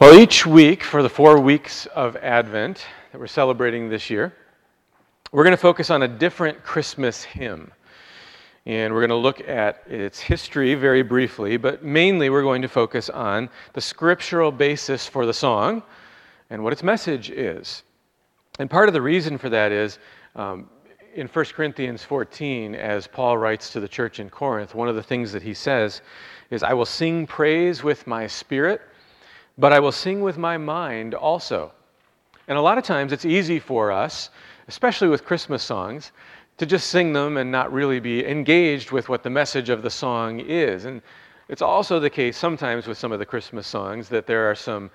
Well, each week for the four weeks of Advent that we're celebrating this year, we're going to focus on a different Christmas hymn. And we're going to look at its history very briefly, but mainly we're going to focus on the scriptural basis for the song and what its message is. And part of the reason for that is um, in 1 Corinthians 14, as Paul writes to the church in Corinth, one of the things that he says is, I will sing praise with my spirit but I will sing with my mind also. And a lot of times it's easy for us, especially with Christmas songs, to just sing them and not really be engaged with what the message of the song is. And it's also the case sometimes with some of the Christmas songs that there are some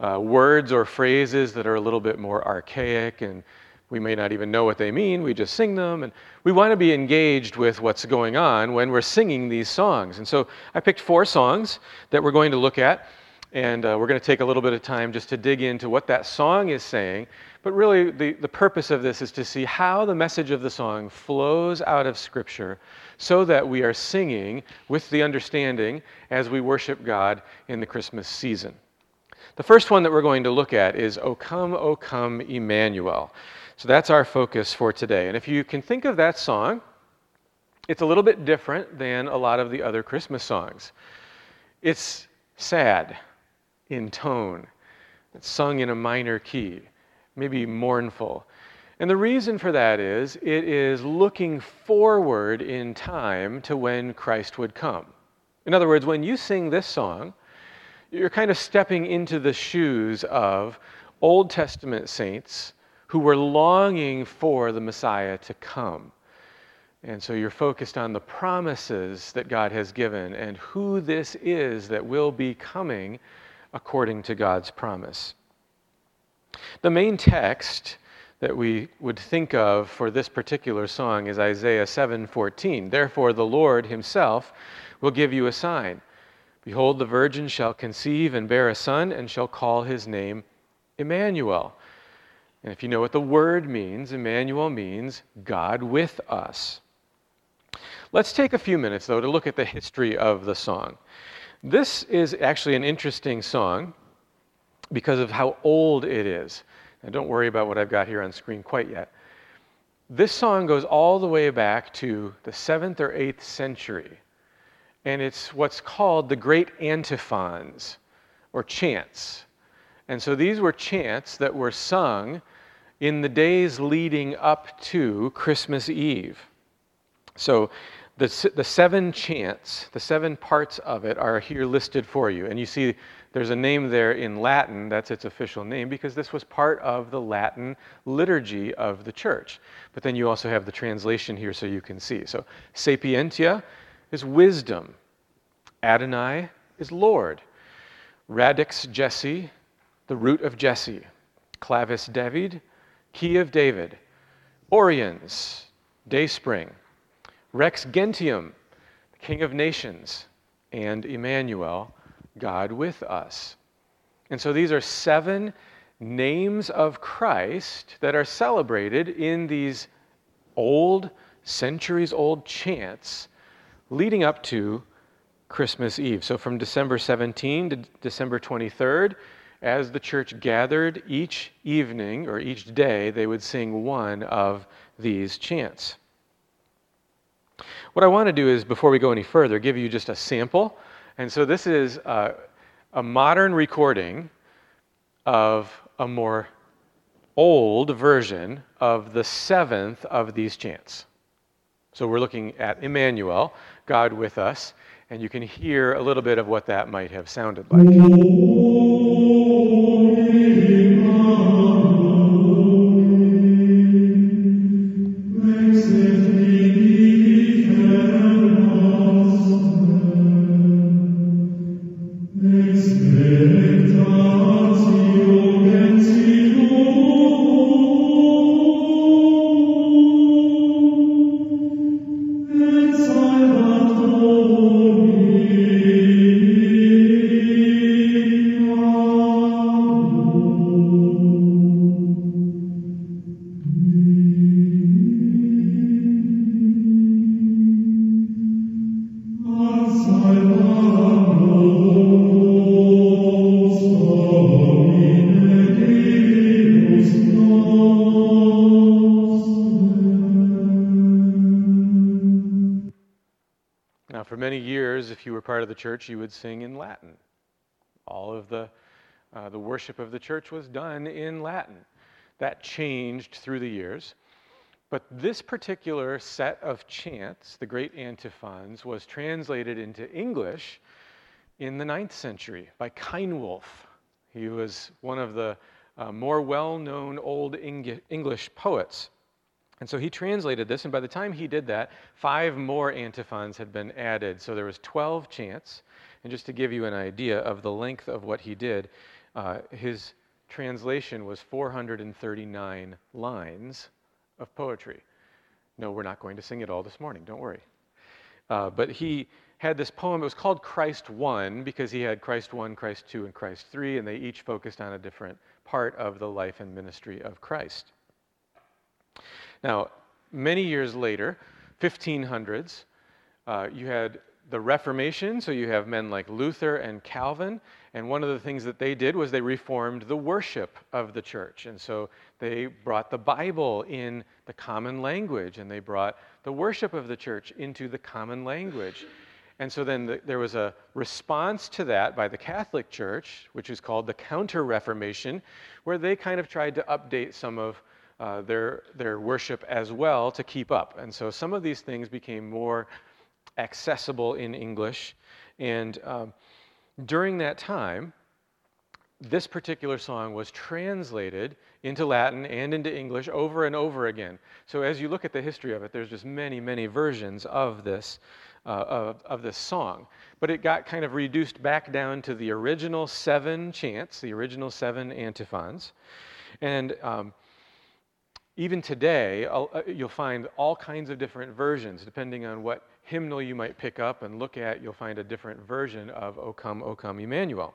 uh, words or phrases that are a little bit more archaic and we may not even know what they mean. We just sing them. And we want to be engaged with what's going on when we're singing these songs. And so I picked four songs that we're going to look at. And uh, we're going to take a little bit of time just to dig into what that song is saying. But really, the, the purpose of this is to see how the message of the song flows out of Scripture so that we are singing with the understanding as we worship God in the Christmas season. The first one that we're going to look at is O Come, O Come, Emmanuel. So that's our focus for today. And if you can think of that song, it's a little bit different than a lot of the other Christmas songs. It's sad in tone. It's sung in a minor key, maybe mournful. And the reason for that is it is looking forward in time to when Christ would come. In other words, when you sing this song, you're kind of stepping into the shoes of Old Testament saints who were longing for the Messiah to come. And so you're focused on the promises that God has given and who this is that will be coming according to God's promise. The main text that we would think of for this particular song is Isaiah 7:14. Therefore the Lord himself will give you a sign. Behold the virgin shall conceive and bear a son and shall call his name Emmanuel. And if you know what the word means, Emmanuel means God with us. Let's take a few minutes though to look at the history of the song. This is actually an interesting song because of how old it is. And don't worry about what I've got here on screen quite yet. This song goes all the way back to the 7th or 8th century. And it's what's called the Great Antiphons or chants. And so these were chants that were sung in the days leading up to Christmas Eve. So the, the seven chants, the seven parts of it are here listed for you. And you see there's a name there in Latin, that's its official name, because this was part of the Latin liturgy of the church. But then you also have the translation here so you can see. So, sapientia is wisdom, Adonai is Lord, radix Jesse, the root of Jesse, clavis David, key of David, Oriens, day spring. Rex Gentium, King of Nations, and Emmanuel, God with us. And so these are seven names of Christ that are celebrated in these old, centuries old chants leading up to Christmas Eve. So from December 17 to December 23rd, as the church gathered each evening or each day, they would sing one of these chants. What I want to do is, before we go any further, give you just a sample. And so this is a modern recording of a more old version of the seventh of these chants. So we're looking at Emmanuel, God with us, and you can hear a little bit of what that might have sounded like. You were part of the church, you would sing in Latin. All of the, uh, the worship of the church was done in Latin. That changed through the years. But this particular set of chants, the great antiphons, was translated into English in the ninth century by Cynewulf. He was one of the uh, more well known Old English poets. And so he translated this, and by the time he did that, five more antiphons had been added. So there was 12 chants. And just to give you an idea of the length of what he did, uh, his translation was 439 lines of poetry. No, we're not going to sing it all this morning, don't worry. Uh, but he had this poem, it was called Christ One because he had Christ One, Christ Two, and Christ Three, and they each focused on a different part of the life and ministry of Christ. Now, many years later, 1500s, uh, you had the Reformation, so you have men like Luther and Calvin, and one of the things that they did was they reformed the worship of the church. And so they brought the Bible in the common language, and they brought the worship of the church into the common language. And so then the, there was a response to that by the Catholic Church, which is called the Counter Reformation, where they kind of tried to update some of uh, their, their worship as well to keep up. And so some of these things became more accessible in English. And um, during that time, this particular song was translated into Latin and into English over and over again. So as you look at the history of it, there's just many, many versions of this, uh, of, of this song. But it got kind of reduced back down to the original seven chants, the original seven antiphons. And um, even today, uh, you'll find all kinds of different versions, depending on what hymnal you might pick up and look at, you'll find a different version of O Come, O Come, Emmanuel.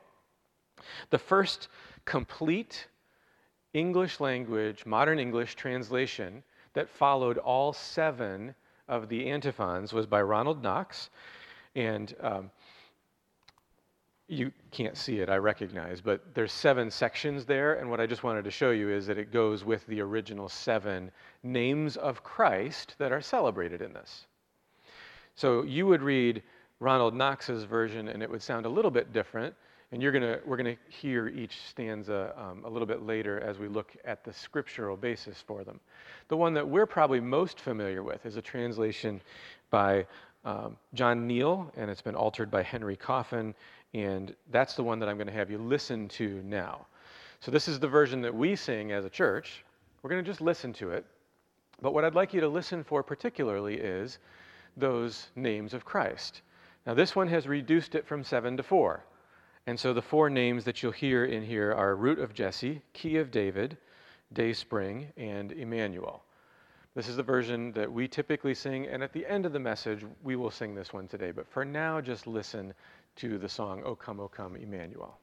The first complete English language, modern English translation that followed all seven of the antiphons was by Ronald Knox. And um, you can't see it, I recognize, but there's seven sections there, and what I just wanted to show you is that it goes with the original seven names of Christ that are celebrated in this. So you would read Ronald Knox's version, and it would sound a little bit different, and you're gonna, we're going to hear each stanza um, a little bit later as we look at the scriptural basis for them. The one that we're probably most familiar with is a translation by um, John Neale, and it's been altered by Henry Coffin, and that's the one that I'm going to have you listen to now. So, this is the version that we sing as a church. We're going to just listen to it. But what I'd like you to listen for particularly is those names of Christ. Now, this one has reduced it from seven to four. And so the four names that you'll hear in here are Root of Jesse, Key of David, Day Spring, and Emmanuel. This is the version that we typically sing, and at the end of the message, we will sing this one today. But for now, just listen to the song, O Come, O Come, Emmanuel.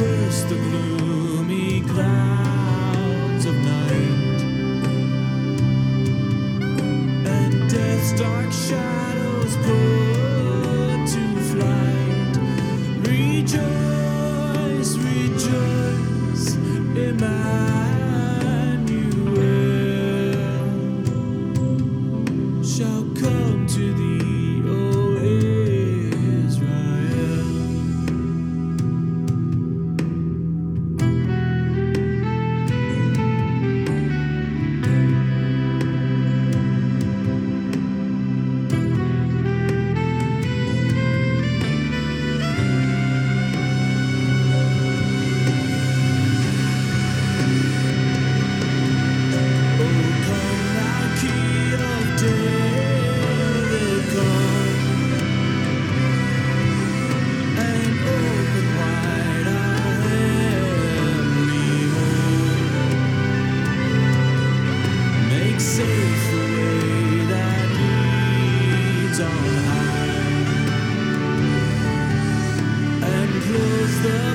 Disperse the gloomy clouds of night. And death's dark shadows the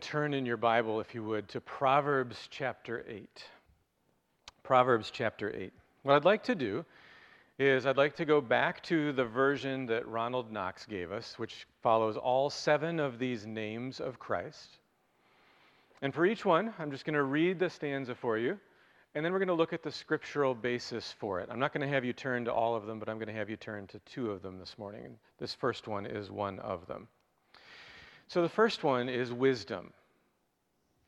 and turn in your Bible, if you would, to Proverbs chapter 8. Proverbs chapter 8. What I'd like to do is I'd like to go back to the version that Ronald Knox gave us, which follows all seven of these names of Christ. And for each one, I'm just going to read the stanza for you, and then we're going to look at the scriptural basis for it. I'm not going to have you turn to all of them, but I'm going to have you turn to two of them this morning. This first one is one of them. So the first one is wisdom.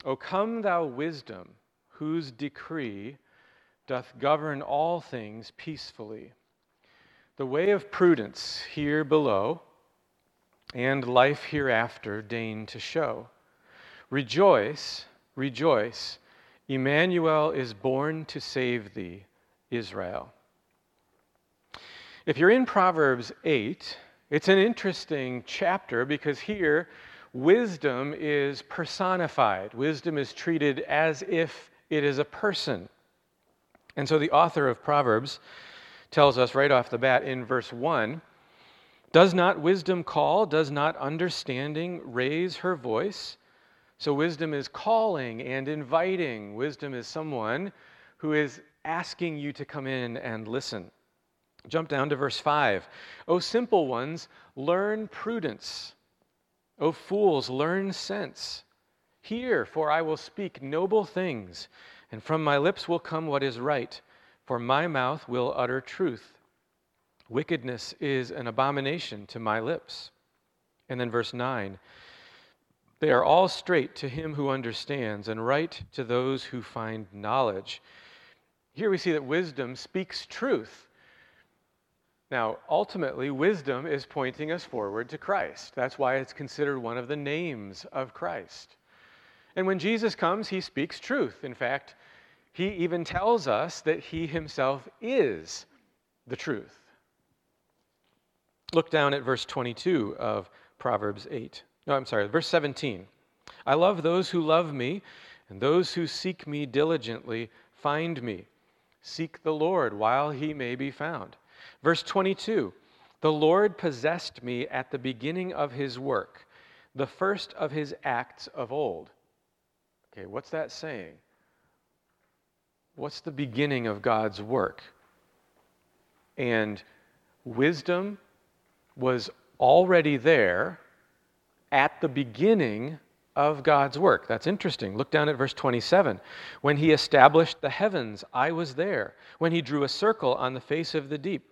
O come, thou wisdom, whose decree doth govern all things peacefully. The way of prudence here below and life hereafter deign to show. Rejoice, rejoice, Emmanuel is born to save thee, Israel. If you're in Proverbs 8, it's an interesting chapter because here wisdom is personified. Wisdom is treated as if it is a person. And so the author of Proverbs tells us right off the bat in verse 1 Does not wisdom call? Does not understanding raise her voice? So wisdom is calling and inviting. Wisdom is someone who is asking you to come in and listen. Jump down to verse 5. O simple ones, learn prudence. O fools, learn sense. Hear, for I will speak noble things, and from my lips will come what is right, for my mouth will utter truth. Wickedness is an abomination to my lips. And then verse 9 They are all straight to him who understands, and right to those who find knowledge. Here we see that wisdom speaks truth. Now, ultimately, wisdom is pointing us forward to Christ. That's why it's considered one of the names of Christ. And when Jesus comes, he speaks truth. In fact, he even tells us that he himself is the truth. Look down at verse 22 of Proverbs 8. No, I'm sorry, verse 17. I love those who love me, and those who seek me diligently find me. Seek the Lord while he may be found. Verse 22 The Lord possessed me at the beginning of his work, the first of his acts of old. Okay, what's that saying? What's the beginning of God's work? And wisdom was already there at the beginning of God's work. That's interesting. Look down at verse 27. When he established the heavens, I was there. When he drew a circle on the face of the deep,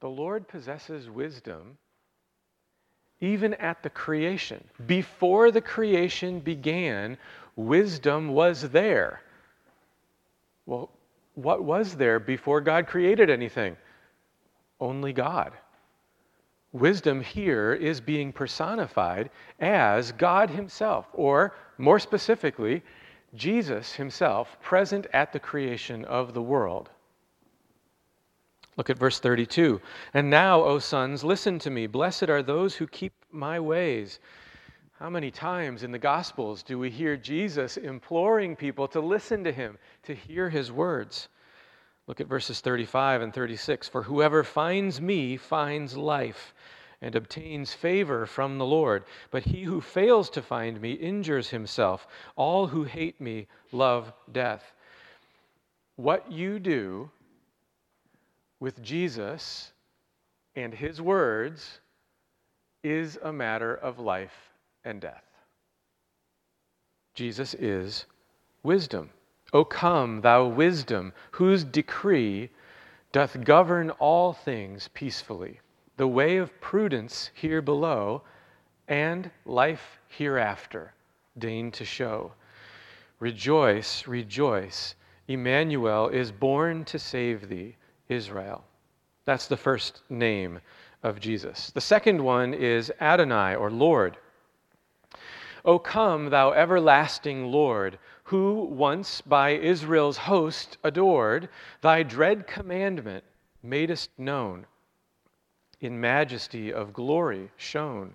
The Lord possesses wisdom even at the creation. Before the creation began, wisdom was there. Well, what was there before God created anything? Only God. Wisdom here is being personified as God Himself, or more specifically, Jesus Himself, present at the creation of the world. Look at verse 32. And now, O sons, listen to me. Blessed are those who keep my ways. How many times in the Gospels do we hear Jesus imploring people to listen to Him, to hear His words? Look at verses 35 and 36. For whoever finds me finds life and obtains favor from the Lord. But he who fails to find me injures himself. All who hate me love death. What you do with Jesus and his words is a matter of life and death. Jesus is wisdom. O come, thou wisdom, whose decree doth govern all things peacefully, the way of prudence here below, and life hereafter, deign to show. Rejoice, rejoice, Emmanuel is born to save thee, Israel. That's the first name of Jesus. The second one is Adonai, or Lord. O come, thou everlasting Lord, who once by Israel's host adored, thy dread commandment madest known, in majesty of glory shown.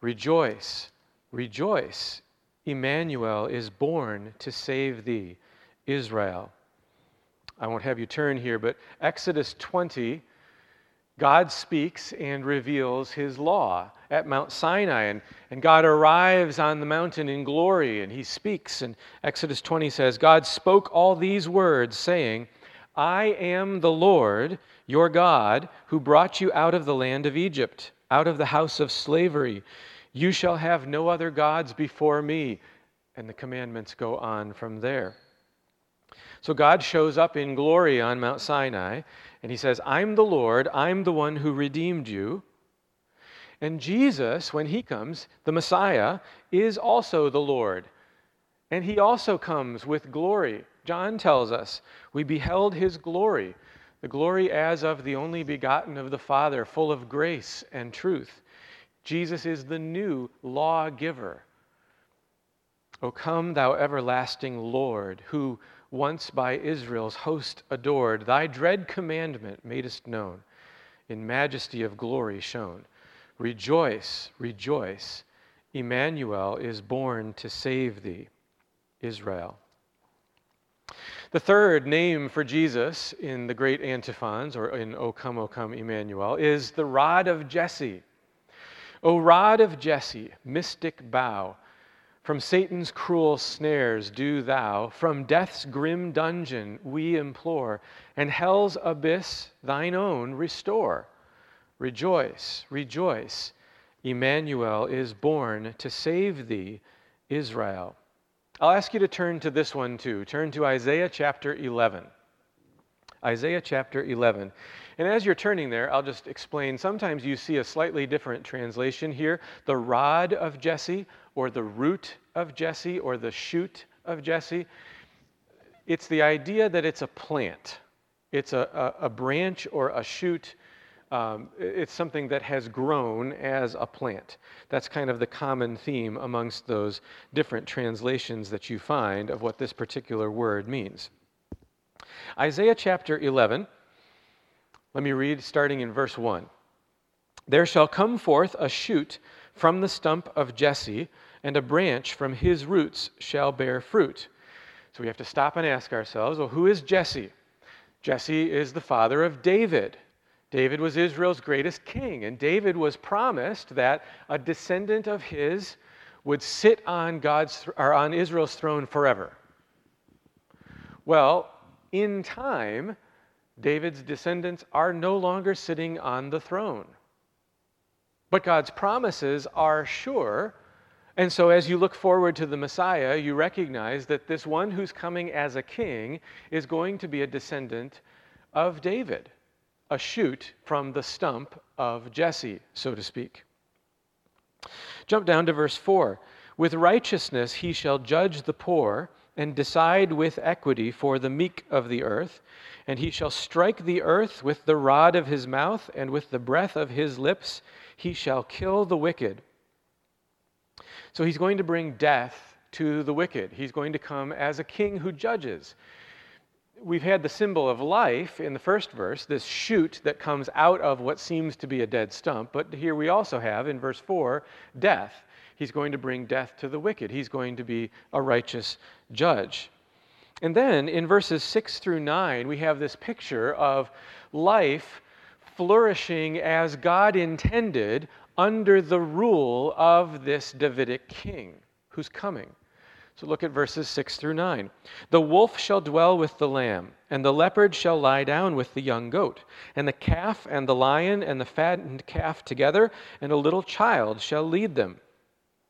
Rejoice, rejoice, Emmanuel is born to save thee, Israel. I won't have you turn here, but Exodus 20 God speaks and reveals his law at Mount Sinai, and, and God arrives on the mountain in glory, and he speaks. And Exodus 20 says, God spoke all these words, saying, I am the Lord your God, who brought you out of the land of Egypt, out of the house of slavery. You shall have no other gods before me. And the commandments go on from there. So God shows up in glory on Mount Sinai, and he says, I'm the Lord, I'm the one who redeemed you. And Jesus, when he comes, the Messiah, is also the Lord. And he also comes with glory. John tells us, we beheld his glory, the glory as of the only begotten of the Father, full of grace and truth. Jesus is the new lawgiver. O come, thou everlasting Lord, who once by Israel's host adored, thy dread commandment madest known, in majesty of glory shown. Rejoice, rejoice, Emmanuel is born to save thee, Israel. The third name for Jesus in the great antiphons, or in O come, O come, Emmanuel, is the rod of Jesse. O rod of Jesse, mystic bough, from Satan's cruel snares do thou, from death's grim dungeon we implore, and hell's abyss thine own restore. Rejoice, rejoice, Emmanuel is born to save thee, Israel. I'll ask you to turn to this one too. Turn to Isaiah chapter 11. Isaiah chapter 11. And as you're turning there, I'll just explain. Sometimes you see a slightly different translation here the rod of Jesse, or the root of Jesse, or the shoot of Jesse. It's the idea that it's a plant, it's a, a, a branch or a shoot um, it's something that has grown as a plant. That's kind of the common theme amongst those different translations that you find of what this particular word means. Isaiah chapter 11, let me read starting in verse 1. There shall come forth a shoot from the stump of Jesse, and a branch from his roots shall bear fruit. So we have to stop and ask ourselves well, who is Jesse? Jesse is the father of David. David was Israel's greatest king, and David was promised that a descendant of his would sit on God's or on Israel's throne forever. Well, in time, David's descendants are no longer sitting on the throne. But God's promises are sure. And so, as you look forward to the Messiah, you recognize that this one who's coming as a king is going to be a descendant of David a shoot from the stump of Jesse, so to speak. Jump down to verse 4. With righteousness he shall judge the poor and decide with equity for the meek of the earth. And he shall strike the earth with the rod of his mouth, and with the breath of his lips he shall kill the wicked. So he's going to bring death to the wicked. He's going to come as a king who judges we've had the symbol of life in the first verse, this shoot that comes out of what seems to be a dead stump. But here we also have in verse 4 death. He's going to bring death to the wicked, he's going to be a righteous judge. And then in verses 6 through 9, we have this picture of life flourishing as God intended under the rule of this Davidic king who's coming. So look at verses 6 through 9. The wolf shall dwell with the lamb, and the leopard shall lie down with the young goat, and the calf and the lion and the fattened calf together, and a little child shall lead them.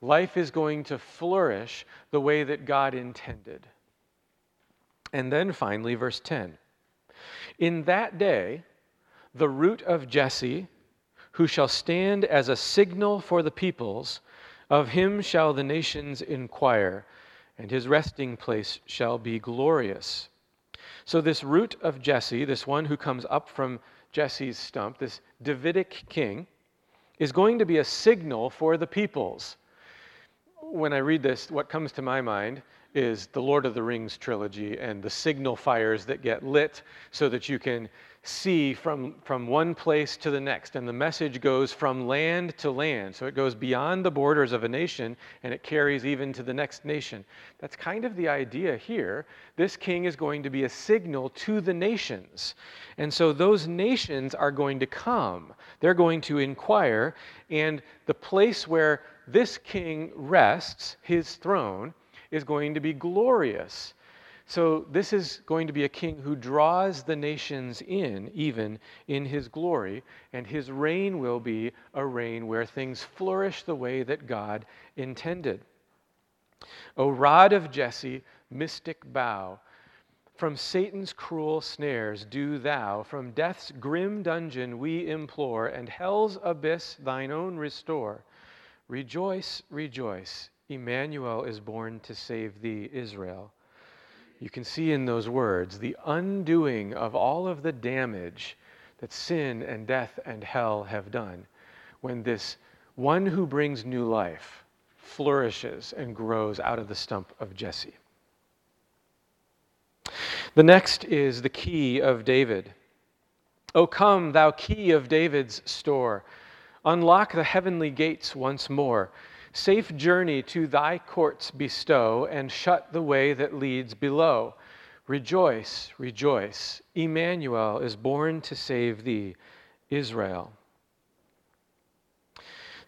life is going to flourish the way that God intended. And then finally, verse 10 In that day, the root of Jesse, who shall stand as a signal for the peoples, of him shall the nations inquire, and his resting place shall be glorious. So, this root of Jesse, this one who comes up from Jesse's stump, this Davidic king, is going to be a signal for the peoples. When I read this, what comes to my mind is the Lord of the Rings trilogy and the signal fires that get lit so that you can see from, from one place to the next. And the message goes from land to land. So it goes beyond the borders of a nation and it carries even to the next nation. That's kind of the idea here. This king is going to be a signal to the nations. And so those nations are going to come. They're going to inquire. And the place where this king rests, his throne, is going to be glorious. So, this is going to be a king who draws the nations in, even in his glory, and his reign will be a reign where things flourish the way that God intended. O rod of Jesse, mystic bough, from Satan's cruel snares do thou, from death's grim dungeon we implore, and hell's abyss thine own restore. Rejoice, rejoice, Emmanuel is born to save thee, Israel you can see in those words the undoing of all of the damage that sin and death and hell have done when this one who brings new life flourishes and grows out of the stump of Jesse. The next is the key of David. O come, thou key of David's store, unlock the heavenly gates once more. Safe journey to thy courts bestow, and shut the way that leads below. Rejoice, rejoice. Emmanuel is born to save thee, Israel.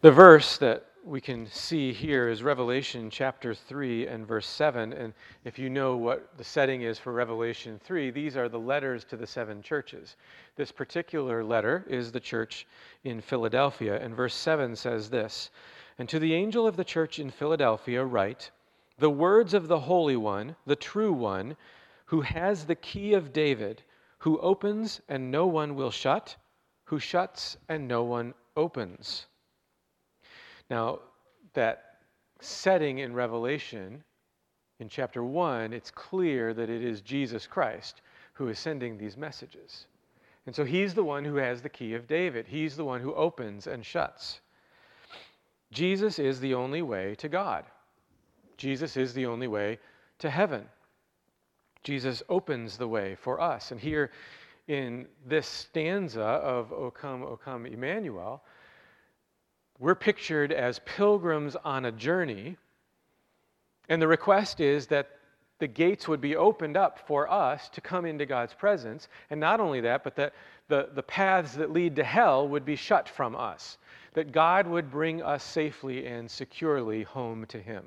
The verse that we can see here is Revelation chapter 3 and verse 7. And if you know what the setting is for Revelation 3, these are the letters to the seven churches. This particular letter is the church in Philadelphia. And verse 7 says this And to the angel of the church in Philadelphia, write, The words of the Holy One, the true One, who has the key of David, who opens and no one will shut, who shuts and no one opens. Now, that setting in Revelation, in chapter 1, it's clear that it is Jesus Christ who is sending these messages. And so he's the one who has the key of David, he's the one who opens and shuts. Jesus is the only way to God, Jesus is the only way to heaven. Jesus opens the way for us. And here in this stanza of O come, O come, Emmanuel, we're pictured as pilgrims on a journey, and the request is that the gates would be opened up for us to come into God's presence. And not only that, but that the, the paths that lead to hell would be shut from us, that God would bring us safely and securely home to Him.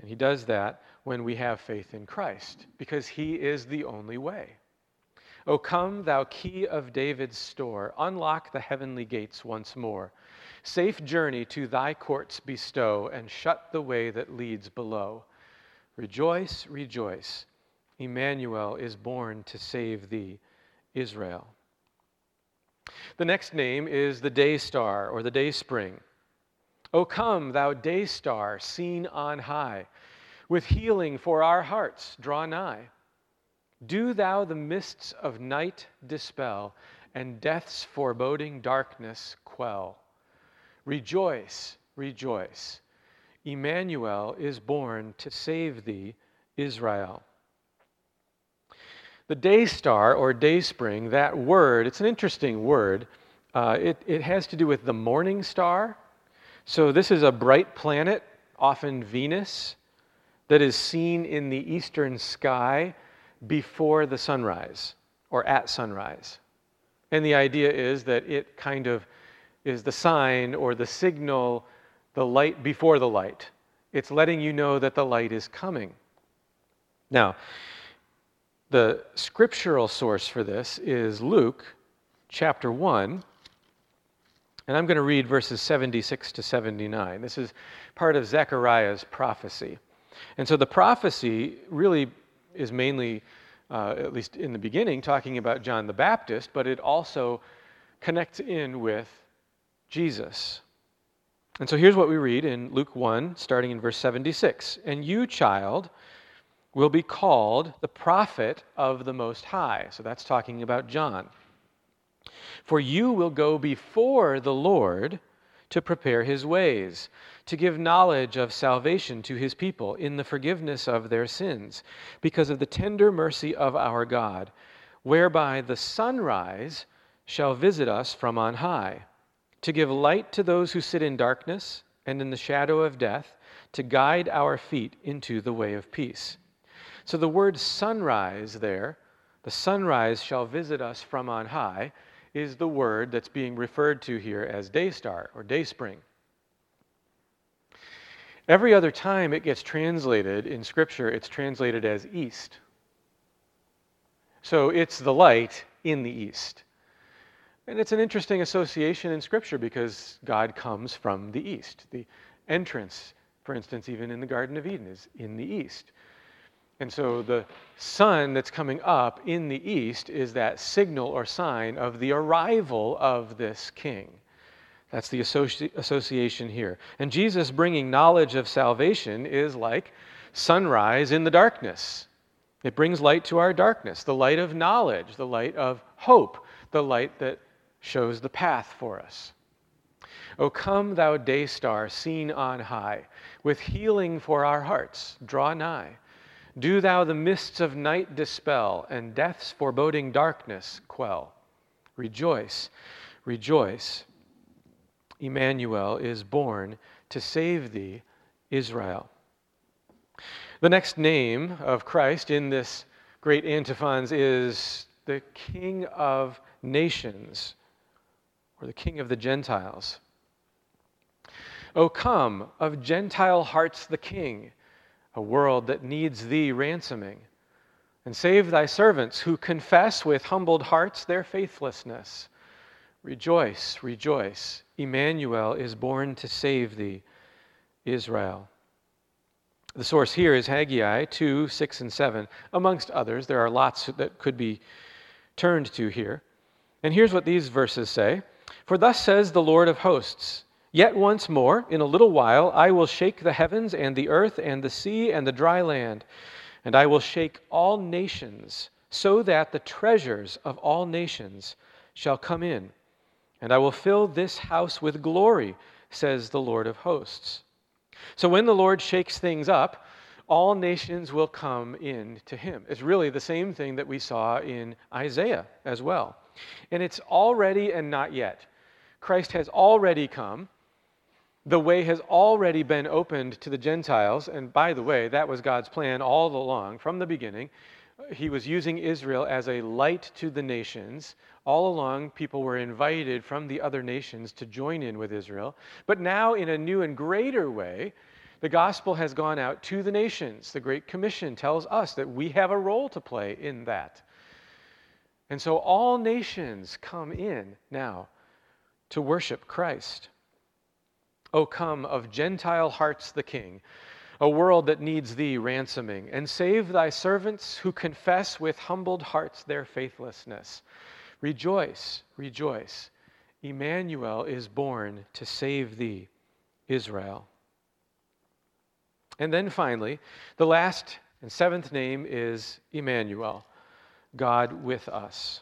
And He does that when we have faith in Christ, because He is the only way. O come, thou key of David's store, unlock the heavenly gates once more. Safe journey to thy courts bestow, and shut the way that leads below. Rejoice, rejoice. Emmanuel is born to save thee, Israel. The next name is the day star or the day spring. O come, thou day star, seen on high, with healing for our hearts, draw nigh. Do thou the mists of night dispel, and death's foreboding darkness quell. Rejoice, rejoice. Emmanuel is born to save thee, Israel. The day star or day spring, that word, it's an interesting word. Uh, it, it has to do with the morning star. So, this is a bright planet, often Venus, that is seen in the eastern sky before the sunrise or at sunrise. And the idea is that it kind of is the sign or the signal, the light before the light. It's letting you know that the light is coming. Now, the scriptural source for this is Luke chapter 1. And I'm going to read verses 76 to 79. This is part of Zechariah's prophecy. And so the prophecy really is mainly, uh, at least in the beginning, talking about John the Baptist, but it also connects in with Jesus. And so here's what we read in Luke 1, starting in verse 76. And you, child, will be called the prophet of the Most High. So that's talking about John. For you will go before the Lord to prepare his ways, to give knowledge of salvation to his people in the forgiveness of their sins, because of the tender mercy of our God, whereby the sunrise shall visit us from on high to give light to those who sit in darkness and in the shadow of death, to guide our feet into the way of peace. So the word sunrise there, the sunrise shall visit us from on high, is the word that's being referred to here as day star or day spring. Every other time it gets translated in Scripture, it's translated as east. So it's the light in the east. And it's an interesting association in Scripture because God comes from the east. The entrance, for instance, even in the Garden of Eden, is in the east. And so the sun that's coming up in the east is that signal or sign of the arrival of this king. That's the associ- association here. And Jesus bringing knowledge of salvation is like sunrise in the darkness. It brings light to our darkness, the light of knowledge, the light of hope, the light that shows the path for us. O come, thou day star, seen on high, with healing for our hearts, draw nigh. Do thou the mists of night dispel, and death's foreboding darkness quell. Rejoice, rejoice. Emmanuel is born to save thee, Israel. The next name of Christ in this great antiphons is the King of Nations or the king of the Gentiles. O come, of Gentile hearts the King, a world that needs thee ransoming. And save thy servants who confess with humbled hearts their faithlessness. Rejoice, rejoice. Emmanuel is born to save thee, Israel. The source here is Haggai 2, 6, and 7, amongst others. There are lots that could be turned to here. And here's what these verses say For thus says the Lord of hosts, Yet once more, in a little while, I will shake the heavens and the earth and the sea and the dry land, and I will shake all nations, so that the treasures of all nations shall come in. And I will fill this house with glory, says the Lord of hosts. So when the Lord shakes things up, all nations will come in to him. It's really the same thing that we saw in Isaiah as well. And it's already and not yet. Christ has already come the way has already been opened to the Gentiles. And by the way, that was God's plan all along from the beginning. He was using Israel as a light to the nations. All along, people were invited from the other nations to join in with Israel. But now, in a new and greater way, the gospel has gone out to the nations. The Great Commission tells us that we have a role to play in that. And so all nations come in now to worship Christ. O come of Gentile hearts the King, a world that needs thee ransoming, and save thy servants who confess with humbled hearts their faithlessness. Rejoice, rejoice. Emmanuel is born to save thee, Israel. And then finally, the last and seventh name is Emmanuel, God with us.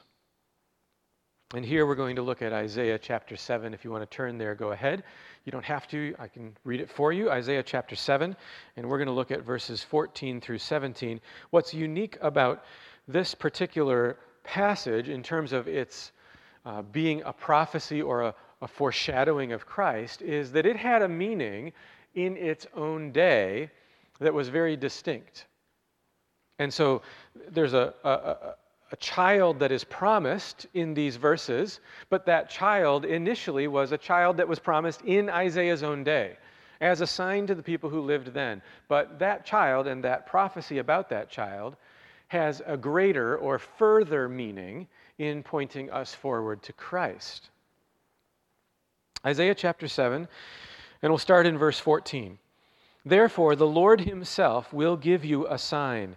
And here we're going to look at Isaiah chapter 7. If you want to turn there, go ahead. You don't have to, I can read it for you. Isaiah chapter 7, and we're going to look at verses 14 through 17. What's unique about this particular passage in terms of its uh, being a prophecy or a, a foreshadowing of Christ is that it had a meaning in its own day that was very distinct. And so there's a, a, a child that is promised in these verses, but that child initially was a child that was promised in Isaiah's own day as a sign to the people who lived then. But that child and that prophecy about that child has a greater or further meaning in pointing us forward to Christ. Isaiah chapter 7, and we'll start in verse 14. Therefore, the Lord himself will give you a sign.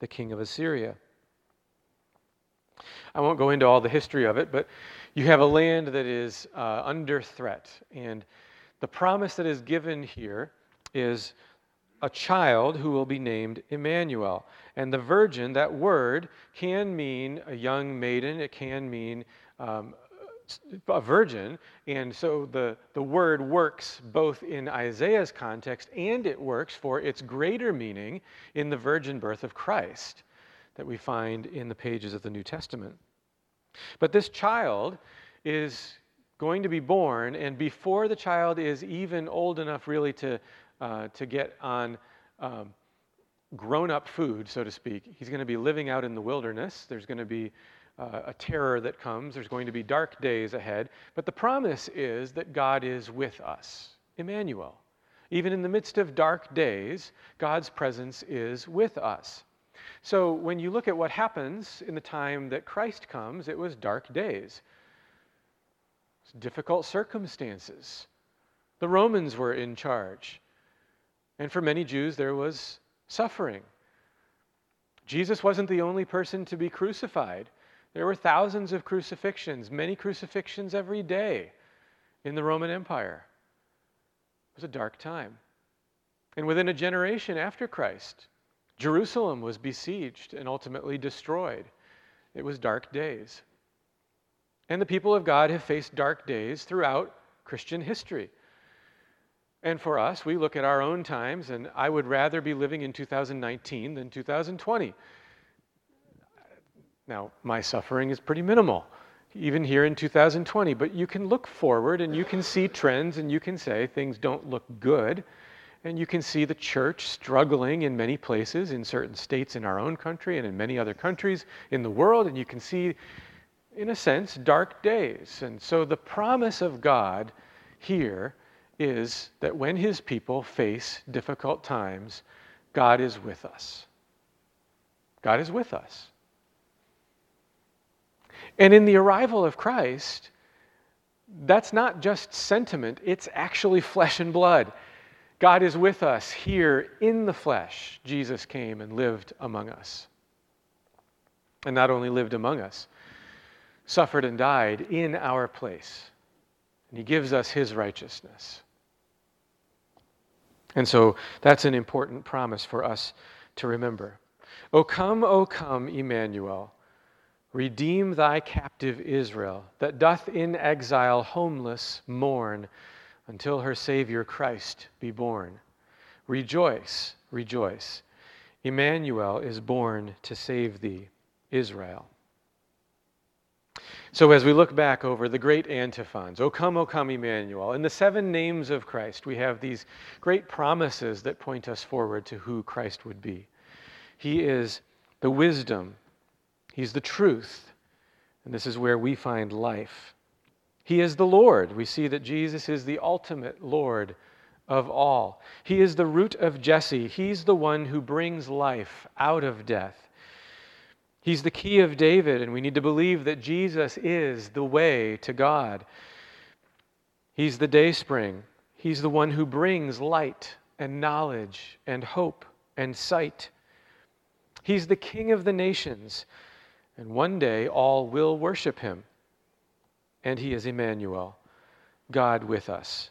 the king of Assyria. I won't go into all the history of it, but you have a land that is uh, under threat. And the promise that is given here is a child who will be named Emmanuel. And the virgin, that word, can mean a young maiden, it can mean um, a virgin. And so the, the word works both in Isaiah's context and it works for its greater meaning in the virgin birth of Christ that we find in the pages of the New Testament. But this child is going to be born, and before the child is even old enough really to, uh, to get on um, grown up food, so to speak, he's going to be living out in the wilderness. There's going to be uh, a terror that comes. There's going to be dark days ahead. But the promise is that God is with us, Emmanuel. Even in the midst of dark days, God's presence is with us. So when you look at what happens in the time that Christ comes, it was dark days, difficult circumstances. The Romans were in charge. And for many Jews, there was suffering. Jesus wasn't the only person to be crucified. There were thousands of crucifixions, many crucifixions every day in the Roman Empire. It was a dark time. And within a generation after Christ, Jerusalem was besieged and ultimately destroyed. It was dark days. And the people of God have faced dark days throughout Christian history. And for us, we look at our own times, and I would rather be living in 2019 than 2020. Now, my suffering is pretty minimal, even here in 2020, but you can look forward and you can see trends and you can say things don't look good. And you can see the church struggling in many places, in certain states in our own country and in many other countries in the world. And you can see, in a sense, dark days. And so the promise of God here is that when his people face difficult times, God is with us. God is with us. And in the arrival of Christ, that's not just sentiment, it's actually flesh and blood. God is with us here in the flesh. Jesus came and lived among us. And not only lived among us, suffered and died in our place. And he gives us his righteousness. And so that's an important promise for us to remember. O come, O come, Emmanuel. Redeem thy captive Israel, that doth in exile homeless mourn until her Savior Christ be born. Rejoice, rejoice. Emmanuel is born to save thee, Israel. So, as we look back over the great antiphons, O come, O come, Emmanuel, in the seven names of Christ, we have these great promises that point us forward to who Christ would be. He is the wisdom, He's the truth, and this is where we find life. He is the Lord. We see that Jesus is the ultimate Lord of all. He is the root of Jesse. He's the one who brings life out of death. He's the key of David, and we need to believe that Jesus is the way to God. He's the dayspring. He's the one who brings light and knowledge and hope and sight. He's the king of the nations, and one day all will worship him and he is Emmanuel, God with us.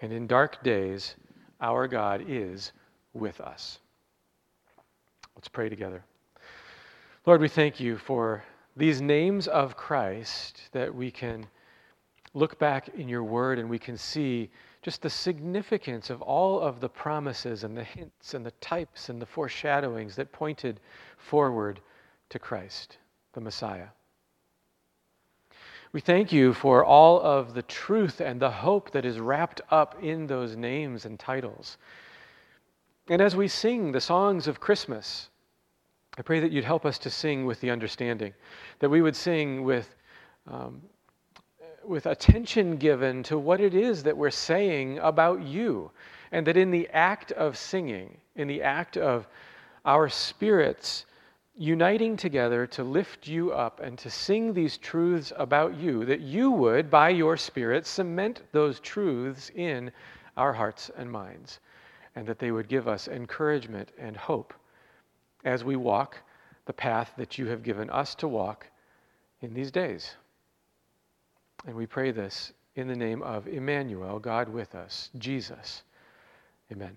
And in dark days, our God is with us. Let's pray together. Lord, we thank you for these names of Christ that we can look back in your word and we can see just the significance of all of the promises and the hints and the types and the foreshadowings that pointed forward to Christ, the Messiah. We thank you for all of the truth and the hope that is wrapped up in those names and titles. And as we sing the songs of Christmas, I pray that you'd help us to sing with the understanding, that we would sing with, um, with attention given to what it is that we're saying about you, and that in the act of singing, in the act of our spirits uniting together to lift you up and to sing these truths about you, that you would, by your Spirit, cement those truths in our hearts and minds, and that they would give us encouragement and hope as we walk the path that you have given us to walk in these days. And we pray this in the name of Emmanuel, God with us, Jesus. Amen.